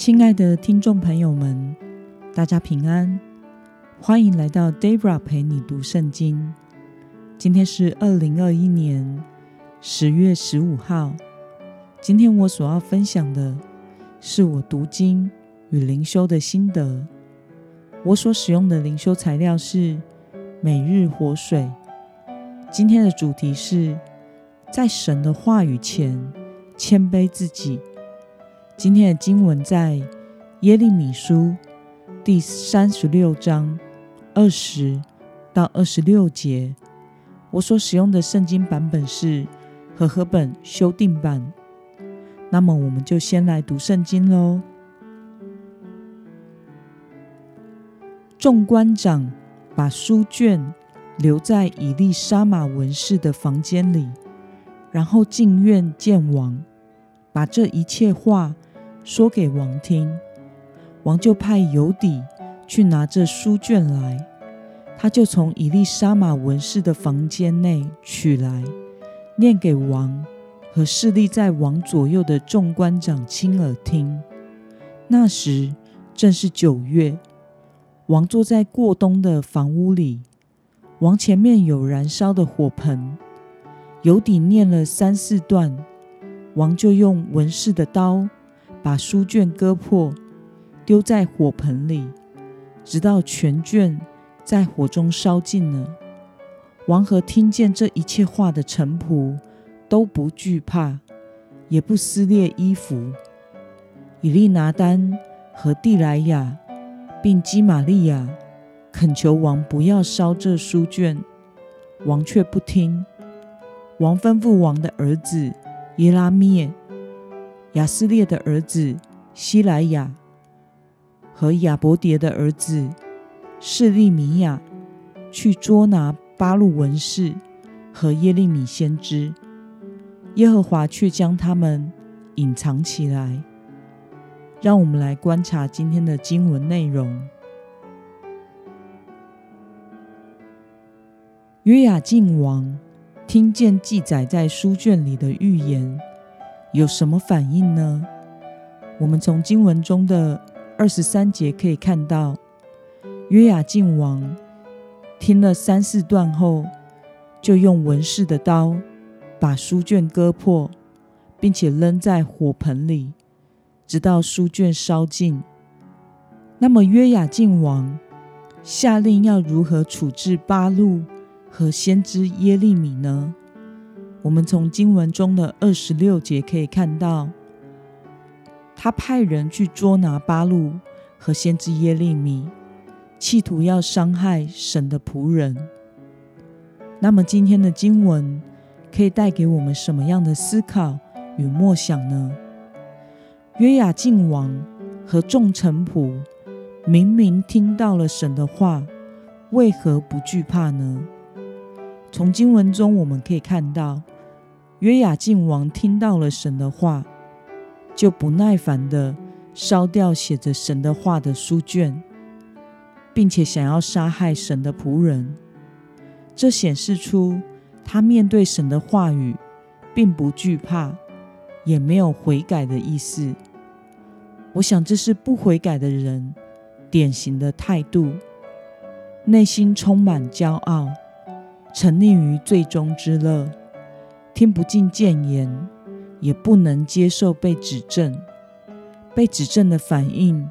亲爱的听众朋友们，大家平安，欢迎来到 Debra 陪你读圣经。今天是二零二一年十月十五号。今天我所要分享的是我读经与灵修的心得。我所使用的灵修材料是每日活水。今天的主题是在神的话语前谦卑自己。今天的经文在耶利米书第三十六章二十到二十六节。我所使用的圣经版本是和合本修订版。那么，我们就先来读圣经喽。众官长把书卷留在以利沙玛文士的房间里，然后进院见王，把这一切话。说给王听，王就派尤底去拿这书卷来，他就从以利沙玛文士的房间内取来，念给王和侍立在王左右的众官长亲耳听。那时正是九月，王坐在过冬的房屋里，王前面有燃烧的火盆，尤底念了三四段，王就用文士的刀。把书卷割破，丢在火盆里，直到全卷在火中烧尽了。王和听见这一切话的臣仆都不惧怕，也不撕裂衣服。以利拿丹和蒂莱亚并基玛利亚恳求王不要烧这书卷，王却不听。王吩咐王的儿子耶拉灭。亚斯列的儿子希莱亚和亚伯迭的儿子示利米亚去捉拿巴路文士和耶利米先知，耶和华却将他们隐藏起来。让我们来观察今天的经文内容。约雅敬王听见记载在书卷里的预言。有什么反应呢？我们从经文中的二十三节可以看到，约雅敬王听了三四段后，就用文士的刀把书卷割破，并且扔在火盆里，直到书卷烧尽。那么约雅敬王下令要如何处置巴路和先知耶利米呢？我们从经文中的二十六节可以看到，他派人去捉拿巴路和先知耶利米，企图要伤害神的仆人。那么今天的经文可以带给我们什么样的思考与默想呢？约雅敬王和众臣仆明明听到了神的话，为何不惧怕呢？从经文中我们可以看到。约雅敬王听到了神的话，就不耐烦的烧掉写着神的话的书卷，并且想要杀害神的仆人。这显示出他面对神的话语，并不惧怕，也没有悔改的意思。我想这是不悔改的人典型的态度，内心充满骄傲，沉溺于最终之乐。听不进谏言，也不能接受被指正。被指正的反应，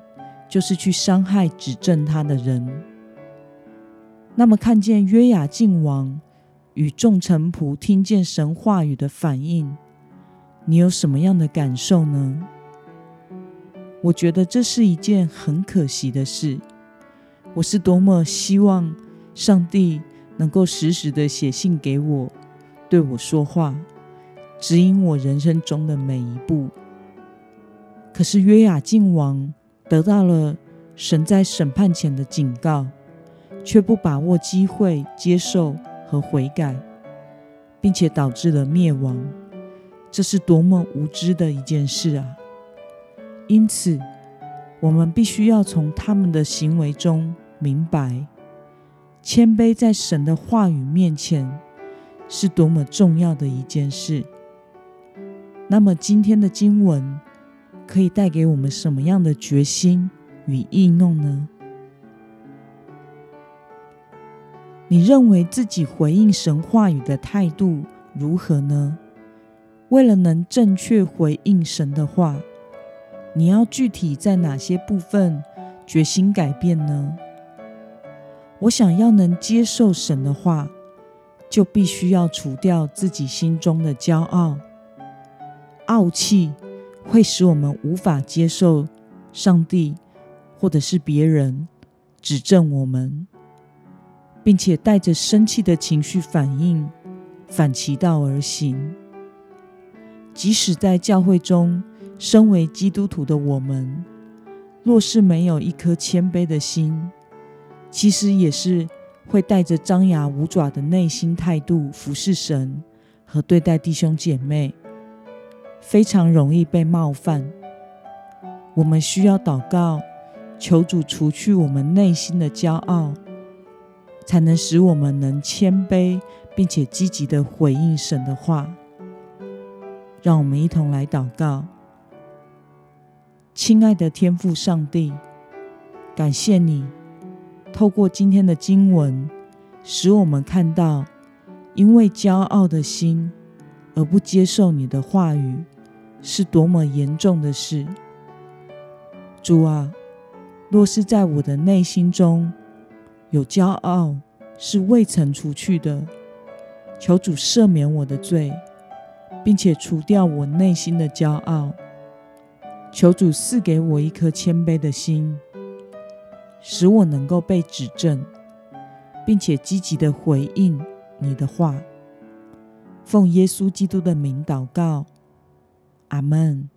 就是去伤害指正他的人。那么，看见约雅敬王与众臣仆听见神话语的反应，你有什么样的感受呢？我觉得这是一件很可惜的事。我是多么希望上帝能够时时的写信给我。对我说话，指引我人生中的每一步。可是约雅敬王得到了神在审判前的警告，却不把握机会接受和悔改，并且导致了灭亡。这是多么无知的一件事啊！因此，我们必须要从他们的行为中明白，谦卑在神的话语面前。是多么重要的一件事。那么，今天的经文可以带给我们什么样的决心与应用呢？你认为自己回应神话语的态度如何呢？为了能正确回应神的话，你要具体在哪些部分决心改变呢？我想要能接受神的话，就必须要除掉自己心中的骄傲、傲气。会使我们无法接受上帝或者是别人指正我们，并且带着生气的情绪反应，反其道而行。即使在教会中，身为基督徒的我们，若是没有一颗谦卑的心，其实也是会带着张牙舞爪的内心态度服侍神和对待弟兄姐妹。非常容易被冒犯，我们需要祷告，求主除去我们内心的骄傲，才能使我们能谦卑，并且积极的回应神的话。让我们一同来祷告，亲爱的天父上帝，感谢你透过今天的经文，使我们看到，因为骄傲的心。而不接受你的话语，是多么严重的事！主啊，若是在我的内心中有骄傲，是未曾除去的，求主赦免我的罪，并且除掉我内心的骄傲。求主赐给我一颗谦卑的心，使我能够被指正，并且积极的回应你的话。奉耶稣基督的名祷告，阿门。